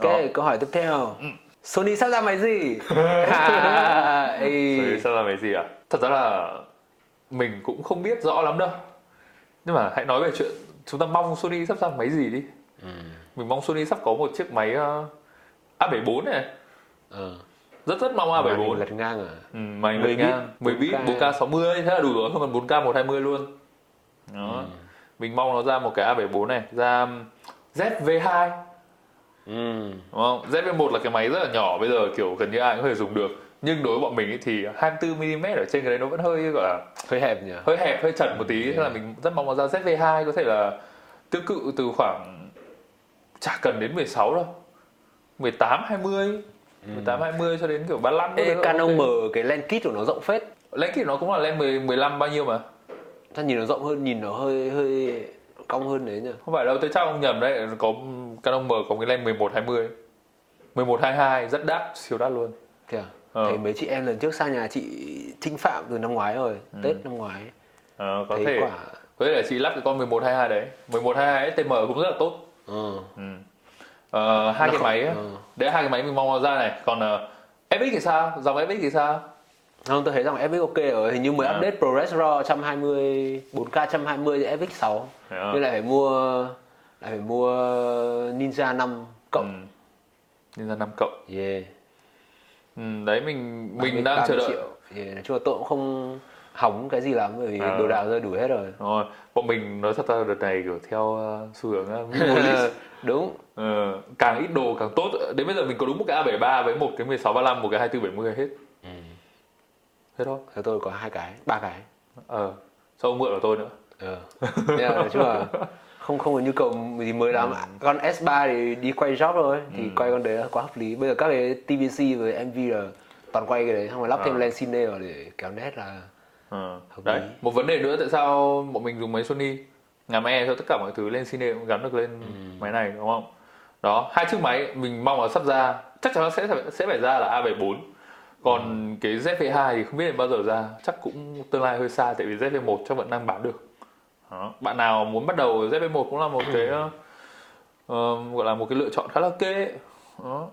Ok, câu hỏi tiếp theo. Ừ. Sony sắp ra máy gì? à, ê. Rồi sao là máy gì à? Thật ra là mình cũng không biết rõ lắm đâu. Nhưng mà hãy nói về chuyện chúng ta mong Sony sắp ra máy gì đi. Ừ. Mình mong Sony sắp có một chiếc máy uh, A74 này. Ờ. Rất rất mong Màn hình A74. lật ngang à? Ừ, 10 lật ngang 10 bit 4K. 4K 60 thế là đủ rồi, không cần 4K 120 luôn. Đó. Ừ. Mình mong nó ra một cái A74 này, ra ZV2 Ừ. đúng không? ZV1 là cái máy rất là nhỏ bây giờ kiểu gần như ai cũng có thể dùng được. Nhưng đối với bọn mình ý thì 24 mm ở trên cái đấy nó vẫn hơi gọi là Hơi hẹp nhỉ? hơi hẹp hơi chật một tí thế là mình rất mong nó ra ZV2 có thể là tương cự từ khoảng chả cần đến 16 đâu 18 20 18 20 cho đến kiểu 35 Ê, là Canon ok. M cái lens kit của nó rộng phết. Lens kit nó cũng là lens 10, 15 bao nhiêu mà Sao nhìn nó rộng hơn, nhìn nó hơi hơi cong hơn đấy nhỉ? không phải đâu tôi chắc ông nhầm đấy có Canon M có cái lens 11 20 11 22 rất đắt siêu đắt luôn Thế à? Ờ. Thấy mấy chị em lần trước sang nhà chị Trinh Phạm từ năm ngoái rồi, Tết năm ngoái. Ờ, có Thấy thể quả. có thể là chị lắp cái con 11 22 đấy 11 22 STM cũng rất là tốt Ờ. Ừ. Ờ, hai Nó cái không- máy ờ. đấy hai cái máy mình mong ra này còn uh, FX thì sao dòng FX thì sao Không, tôi thấy rằng FX ok rồi, hình như mới À. update ProRes RAW 120 4K 120 thì FX 6. Thế à? Nên lại phải mua lại phải mua Ninja 5 cộng. ừ. Nên ra 5 cộng Yeah. ừ, đấy mình mình 30 đang chờ đợi triệu. Yeah. Nói chung là tôi cũng không hỏng cái gì lắm bởi vì À. đồ đạc rơi đủ hết rồi. rồi bọn mình nói thật ra đợt này kiểu theo uh, xu hướng minimalist Đúng. Ờ, càng ít đồ càng tốt đến bây giờ mình có đúng một cái A73 với một cái 1635 một cái 2470 hết Ừ. thế thôi Thế tôi có hai cái, ba cái. ờ sao ông mượn của tôi nữa Ờ. Nên là nói chung là không không có nhu cầu gì mới lắm. Con S3 thì đi quay job thôi, thì quay con đấy là quá hợp lý. Bây giờ các cái TVC với MV là toàn quay cái đấy, xong rồi lắp thêm Ờ. lens cine vào để kéo nét là Ờ, Hợp đấy lý. một vấn đề nữa tại sao bọn mình dùng máy Sony ngàm e cho tất cả mọi thứ lên cine cũng gắn được lên Ừ. máy này đúng không đó hai chiếc máy mình mong là sắp ra chắc chắn nó sẽ sẽ phải ra là A74 còn cái ZV2 thì không biết đến bao giờ ra. Chắc cũng tương lai hơi xa tại vì ZV1 chắc vẫn đang bán được. Đó. bạn nào muốn bắt đầu ZV1 cũng là một cái ờ, gọi là một cái lựa chọn khá là ok đó